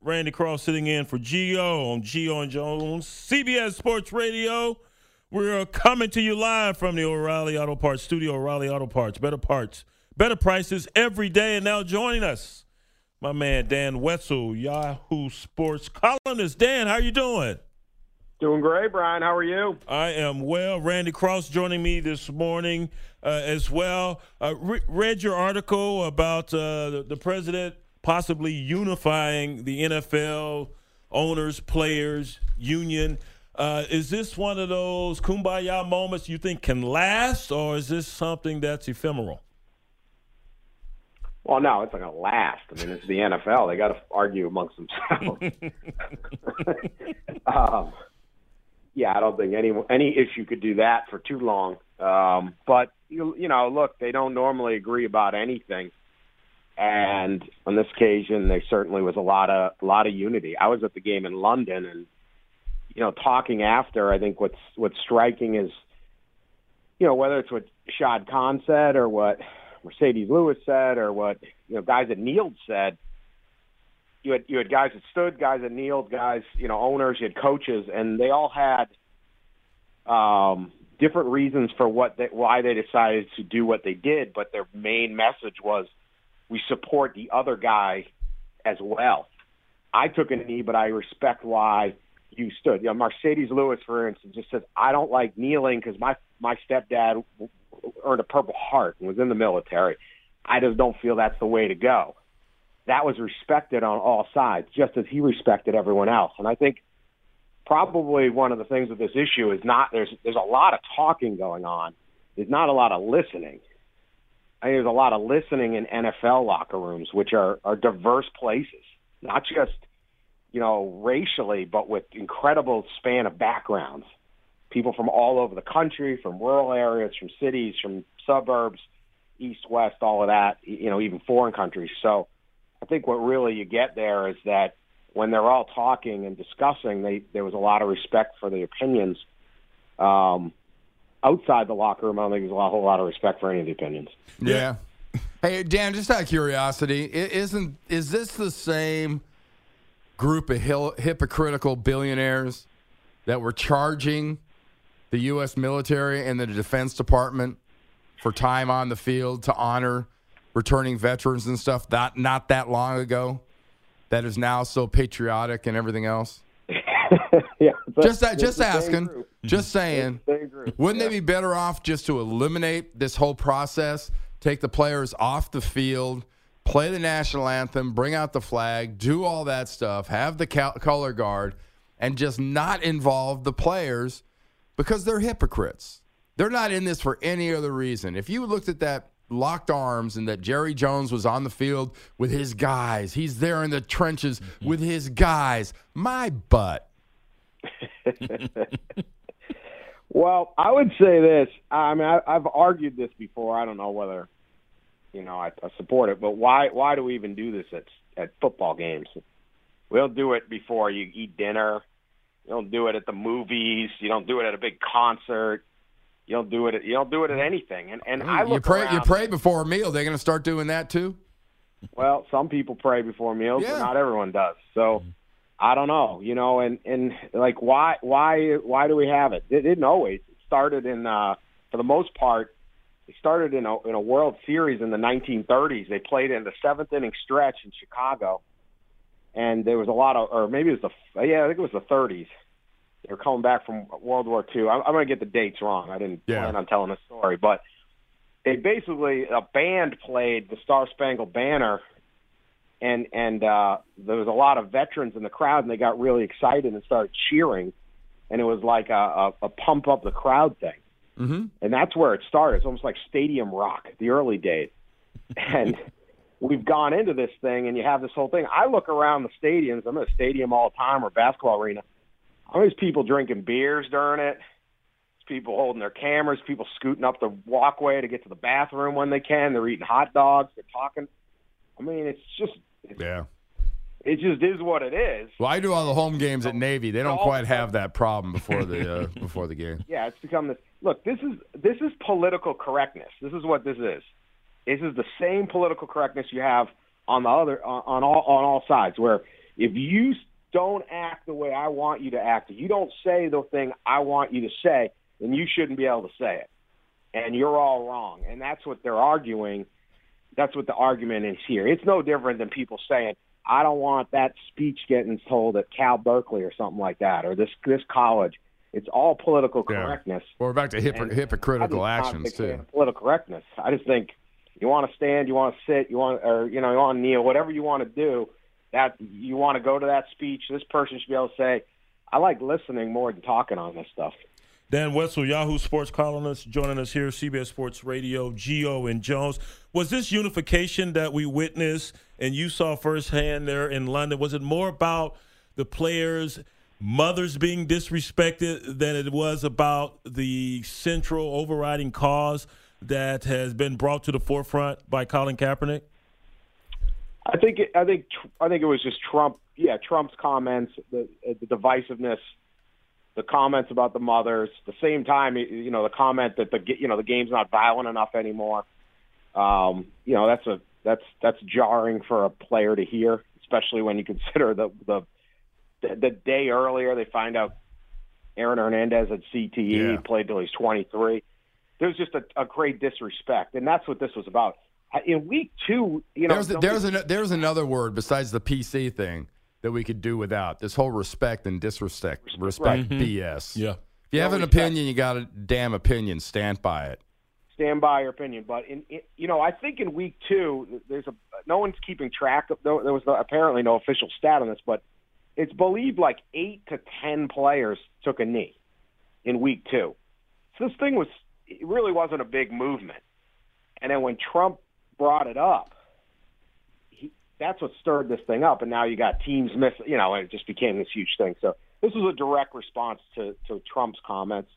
Randy Cross sitting in for Geo on Geo and Jones, CBS Sports Radio. We're coming to you live from the O'Reilly Auto Parts studio. O'Reilly Auto Parts, better parts, better prices every day. And now joining us, my man Dan Wetzel, Yahoo Sports columnist. Dan, how are you doing? Doing great, Brian. How are you? I am well. Randy Cross joining me this morning uh, as well. Uh, re- read your article about uh, the, the president possibly unifying the NFL owners, players, union. Uh, is this one of those kumbaya moments you think can last, or is this something that's ephemeral? Well, no, it's not going to last. I mean, it's the NFL; they got to argue amongst themselves. um, yeah, I don't think any any issue could do that for too long. Um, but you you know, look, they don't normally agree about anything. And on this occasion, there certainly was a lot of a lot of unity. I was at the game in London, and you know, talking after, I think what's what's striking is, you know, whether it's what Shad Khan said or what Marcedes Lewis said or what you know guys that kneeled said. You had you had guys that stood, guys that kneeled, guys you know owners, you had coaches, and they all had um, different reasons for what they, why they decided to do what they did. But their main message was we support the other guy as well. I took a knee, but I respect why you stood. You know, Marcedes Lewis, for instance, just says, I don't like kneeling because my, my stepdad earned a Purple Heart and was in the military. I just don't feel that's the way to go. That was respected on all sides, just as he respected everyone else. And I think probably one of the things with this issue is not there's there's a lot of talking going on. There's not a lot of listening. I think there's a lot of listening in NFL locker rooms, which are, are diverse places, not just, you know, racially, but with incredible span of backgrounds. People from all over the country, from rural areas, from cities, from suburbs, east, west, all of that, you know, even foreign countries. So I think what really you get there is that when they're all talking and discussing, they, there was a lot of respect for the opinions. Um, outside the locker room, I don't think there's a whole lot of respect for any of the opinions. Yeah. Hey Dan, just out of curiosity, isn't is this the same group of hypocritical billionaires that were charging the U.S. military and the Defense Department for time on the field to honor returning veterans and stuff? Not not that long ago, that is now so patriotic and everything else. yeah, just just asking, just saying. Wouldn't yeah. they be better off just to eliminate this whole process, take the players off the field, play the national anthem, bring out the flag, do all that stuff, have the color guard, and just not involve the players because they're hypocrites. They're not in this for any other reason. If you looked at that locked arms and that Jerry Jones was on the field with his guys. He's there in the trenches mm-hmm. with his guys. My butt. well, I would say this. I mean, I, I've argued this before. I don't know whether you know I, I support it, but why? Why do we even do this at at football games? We don't do it before you eat dinner. You don't do it at the movies. You don't do it at a big concert. You don't do it. At, you don't do it at anything. And and I look you pray. Around, you pray before a meal. They're going to start doing that too. Well, some people pray before meals, yeah. but not everyone does. So mm-hmm. I don't know. You know, and and like why why why do we have it? It didn't always. It started in uh, for the most part. It started in a in a World Series in the 1930s. They played in the seventh inning stretch in Chicago, and there was a lot of, or maybe it was the, yeah, I think it was the 30s. They were coming back from World War II. I'm, I'm going to get the dates wrong. I didn't yeah. plan on telling the story, but they basically a band played the Star Spangled Banner, and and uh, there was a lot of veterans in the crowd, and they got really excited and started cheering, and it was like a, a, a pump up the crowd thing, mm-hmm. and that's where it started. It's almost like stadium rock, the early days, and we've gone into this thing and you have this whole thing. I look around the stadiums. I'm at a stadium all the time or basketball arena. All these people drinking beers during it. People holding their cameras. People scooting up the walkway to get to the bathroom when they can. They're eating hot dogs. They're talking. I mean, it's just yeah. It just is what it is. Well, I do all the home games at Navy. They don't quite have that problem before the uh, before the game. Yeah, it's become this. Look, this is this is political correctness. This is what this is. This is the same political correctness you have on the other on, on all on all sides. Where if you don't act the way I want you to act, if you don't say the thing I want you to say, then you shouldn't be able to say it, and you're all wrong. And that's what they're arguing. That's what the argument is here. It's no different than people saying, "I don't want that speech getting told at Cal Berkeley or something like that, or this this college." It's all political correctness. Yeah. Well, we're back to hypocr- hypocritical actions too. Political correctness. I just think you want to stand, you want to sit, you want, or you know, you want to kneel, whatever you want to do. That you want to go to that speech. This person should be able to say, "I like listening more than talking on this stuff." Dan Wetzel, Yahoo Sports columnist, joining us here, CBS Sports Radio, Geo and Jones. Was this unification that we witnessed and you saw firsthand there in London? Was it more about the players? mothers being disrespected than it was about the central overriding cause that has been brought to the forefront by Colin Kaepernick? I think it, I think I think it was just Trump. Yeah, Trump's comments, the, the divisiveness, the comments about the mothers. The same time, you know, the comment that the you know the game's not violent enough anymore. Um, you know, that's a that's that's jarring for a player to hear, especially when you consider the the the day earlier they find out Aaron Hernandez had CTE, yeah. played till he's 23 there was just a, a great disrespect, and that's what this was about. In week two, you know, there's a, there's, an, there's another word besides the PC thing that we could do without this whole respect and disrespect, respect, respect right. BS. Mm-hmm. Yeah. If you no have an respect. opinion, you got a damn opinion. Stand by it. Stand by your opinion. But in, in you know, I think in week two, there's a no one's keeping track of. There was apparently no official stat on this, but it's believed like eight to ten players took a knee in week two. So this thing was it really wasn't a big movement. And then when Trump brought it up, he, that's what stirred this thing up. And now you got teams miss, you know, and it just became this huge thing. So this was a direct response to, to Trump's comments.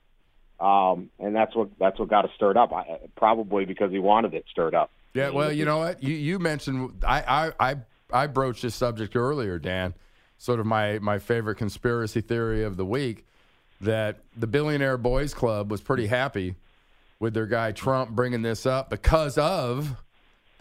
Um, and that's what that's what got it stirred up. I, probably because he wanted it stirred up. Yeah, well, you know what? You you mentioned I I I, I broached this subject earlier, Dan. Sort of my my favorite conspiracy theory of the week that the Billionaire Boys Club was pretty happy with their guy Trump bringing this up because of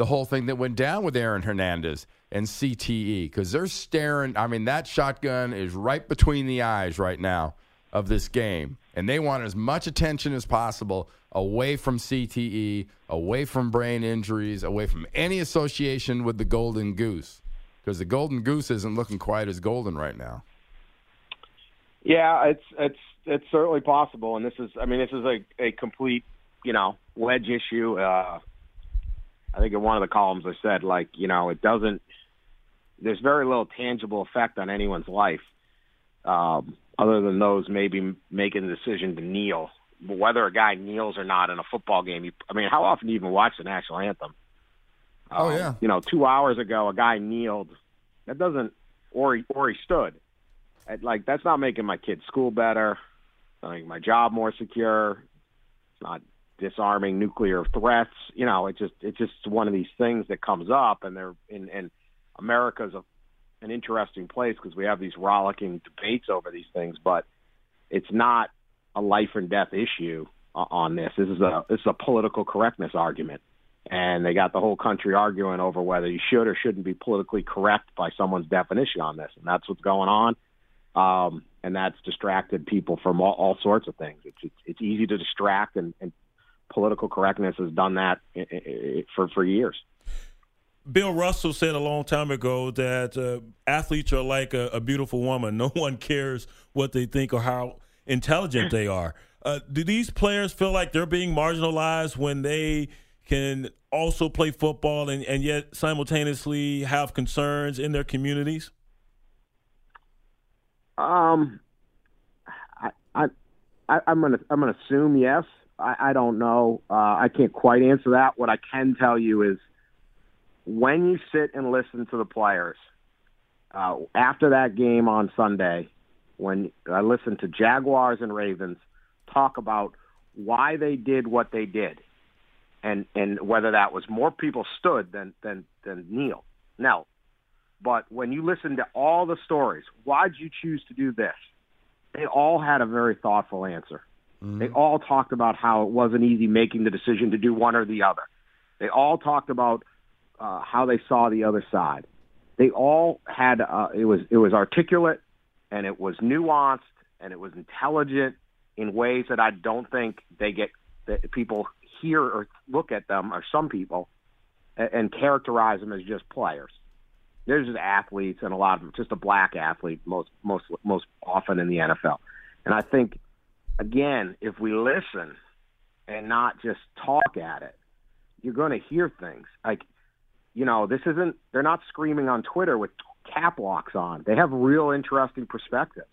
the whole thing that went down with Aaron Hernandez and CTE because they're staring. I mean, that shotgun is right between the eyes right now of this game, and they want as much attention as possible away from CTE, away from brain injuries, away from any association with the Golden Goose because the Golden Goose isn't looking quite as golden right now. Yeah, it's it's it's certainly possible, and this is I mean this is a, a complete you know, wedge issue. Uh, I think in one of the columns I said, like, you know, it doesn't, there's very little tangible effect on anyone's life um, other than those maybe making the decision to kneel. But whether a guy kneels or not in a football game, you, I mean, how often do you even watch the national anthem? Oh, um, yeah. You know, two hours ago, a guy kneeled. That doesn't, or he, or he stood. Like, that's not making my kid's school better, not making my job more secure. It's not disarming nuclear threats. You know, it just it's just one of these things that comes up, and they're in and America's a, an interesting place because we have these rollicking debates over these things, but it's not a life and death issue on this. This is a this is a political correctness argument, and they got the whole country arguing over whether you should or shouldn't be politically correct by someone's definition on this, and that's what's going on. Um, and that's distracted people from all, all sorts of things. It's, it's it's easy to distract and, and political correctness has done that for for years. Bill Russell said a long time ago that uh, athletes are like a, a, beautiful woman. No one cares what they think or how intelligent they are. Uh, do these players feel like they're being marginalized when they can also play football and, and yet simultaneously have concerns in their communities? Um, I, I, I am gonna I'm gonna assume yes. I, I don't know. Uh, I can't quite answer that. What I can tell you is when you sit and listen to the players uh, after that game on Sunday, when I listened to Jaguars and Ravens talk about why they did what they did, and and whether that was more people stood than than than kneel. Now, but when you listen to all the stories, why'd you choose to do this? They all had a very thoughtful answer. Mm-hmm. They all talked about how it wasn't easy making the decision to do one or the other. They all talked about uh, how they saw the other side. They all had uh, it was it was articulate and it was nuanced and it was intelligent in ways that I don't think they get that people hear or look at them or some people and, and characterize them as just players. They're just athletes and a lot of them just a black athlete most most most often in the NFL. And I think again, if we listen and not just talk at it, you're going to hear things like you know, this isn't, they're not screaming on Twitter with cap locks on. They have real interesting perspectives.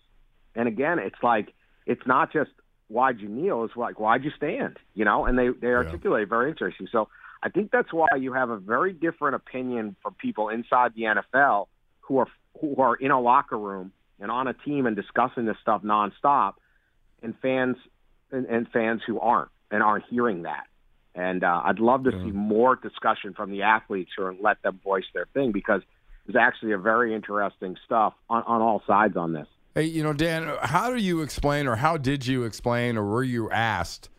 And again, it's like, it's not just why'd you kneel, it's like, why'd you stand? You know, and they, they articulate yeah. very interesting. So I think that's why you have a very different opinion from people inside the NFL who are, who are in a locker room and on a team and discussing this stuff nonstop and fans and, and fans who aren't and aren't hearing that. And uh, I'd love to yeah. see more discussion from the athletes or let them voice their thing because there's actually a very interesting stuff on, on all sides on this. Hey, you know, Dan, how do you explain or how did you explain or were you asked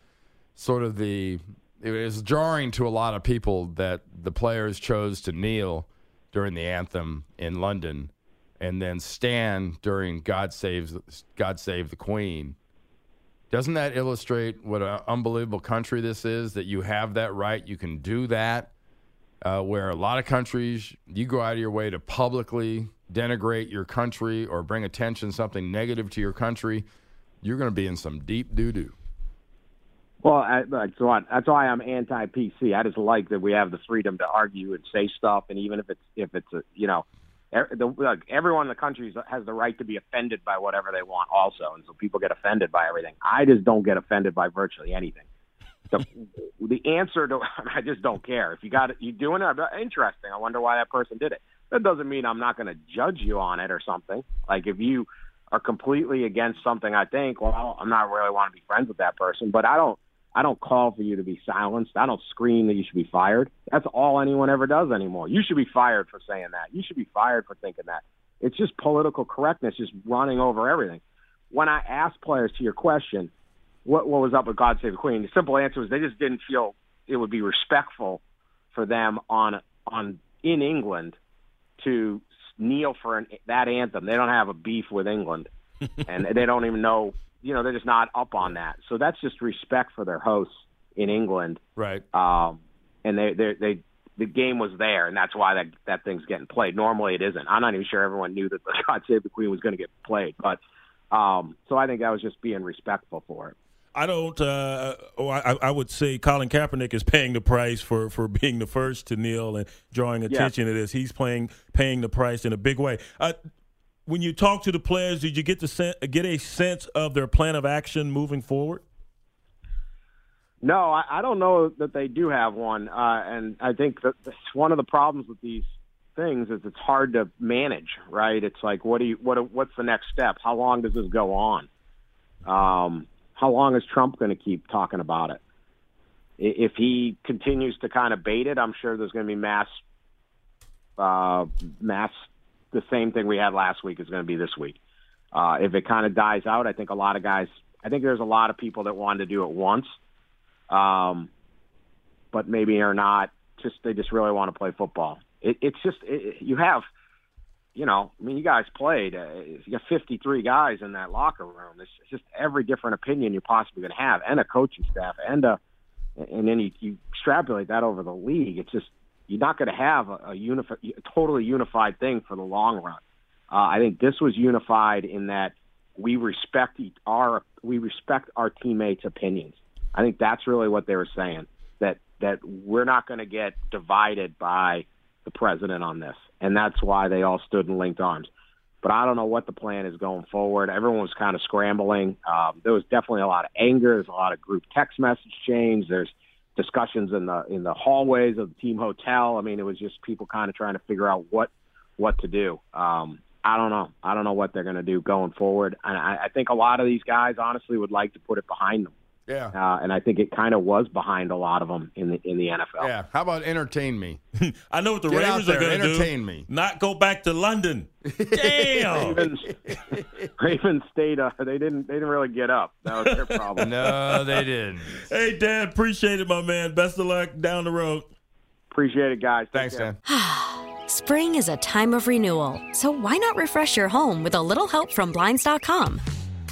sort of the it was jarring to a lot of people that the players chose to kneel during the anthem in London and then stand during God saves God save the Queen doesn't that illustrate what an unbelievable country this is? That you have that right, you can do that. Uh, where a lot of countries, you go out of your way to publicly denigrate your country or bring attention something negative to your country, you're going to be in some deep doo doo. Well, that's why that's why I'm anti-PC. I just like that we have the freedom to argue and say stuff, and even if it's if it's a, you know the, everyone in the country has the right to be offended by whatever they want also and so people get offended by everything. I just don't get offended by virtually anything. The, the answer to i just don't care. If you got it you doing it interesting. I wonder why that person did it. That doesn't mean i'm not going to judge you on it or something. Like if you are completely against something i think well i'm not really want to be friends with that person but i don't I don't call for you to be silenced. I don't scream that you should be fired. That's all anyone ever does anymore. You should be fired for saying that. You should be fired for thinking that. It's just political correctness just running over everything. When I ask players to your question, what, what was up with God Save the Queen? The simple answer was they just didn't feel it would be respectful for them on on in England to kneel for an, that anthem. They don't have a beef with England, and they don't even know you know, they're just not up on that. So that's just respect for their hosts in England. Right. Um, and they, they, they, the game was there, and that's why that that thing's getting played. Normally, it isn't. I'm not even sure everyone knew that the God Save the Queen was going to get played, but um, so I think that was just being respectful for it. I don't. Uh, oh, I, I, would say Colin Kaepernick is paying the price for, for being the first to kneel and drawing attention to this. He's playing paying the price in a big way. Uh, when you talk to the players, did you get to get a sense of their plan of action moving forward? No, I, I don't know that they do have one, uh, and I think that one of the problems with these things is it's hard to manage. Right? It's like, what do you, what, what's the next step? How long does this go on? Um, how long is Trump going to keep talking about it? If he continues to kind of bait it, I'm sure there's going to be mass, uh, mass the same thing we had last week is going to be this week. Uh, if it kind of dies out, I think a lot of guys, I think there's a lot of people that wanted to do it once, um, but maybe are not. Just they just really want to play football. It, it's just it, you have, you know, I mean, you guys played. Uh, you got 53 guys in that locker room. It's just every different opinion you possibly could have, and a coaching staff, and a, and then you, you extrapolate that over the league. It's just you're not going to have a, a, unifi- a totally unified thing for the long run. Uh, I think this was unified in that we respect our we respect our teammates' opinions. I think that's really what they were saying that that we're not going to get divided by the president on this, and that's why they all stood and linked arms. But I don't know what the plan is going forward. Everyone was kind of scrambling. Um, there was definitely a lot of anger. There's a lot of group text message change. There's discussions in the in the hallways of the team hotel. I mean, it was just people kind of trying to figure out what what to do. Um, I don't know. I don't know what they're going to do going forward. And I, I think a lot of these guys honestly would like to put it behind them. Yeah. Uh, and I think it kind of was behind a lot of them in the in the NFL. Yeah. How about entertain me? I know what the Get Ravens are going to do. Entertain me. Not go back to London. Damn. Ravens, Ravens stayed. Uh, they didn't. They didn't really get up. That was their problem. no, they didn't. hey, Dad. Appreciate it, my man. Best of luck down the road. Appreciate it, guys. Thanks, Dan. Spring is a time of renewal, so why not refresh your home with a little help from Blinds.com?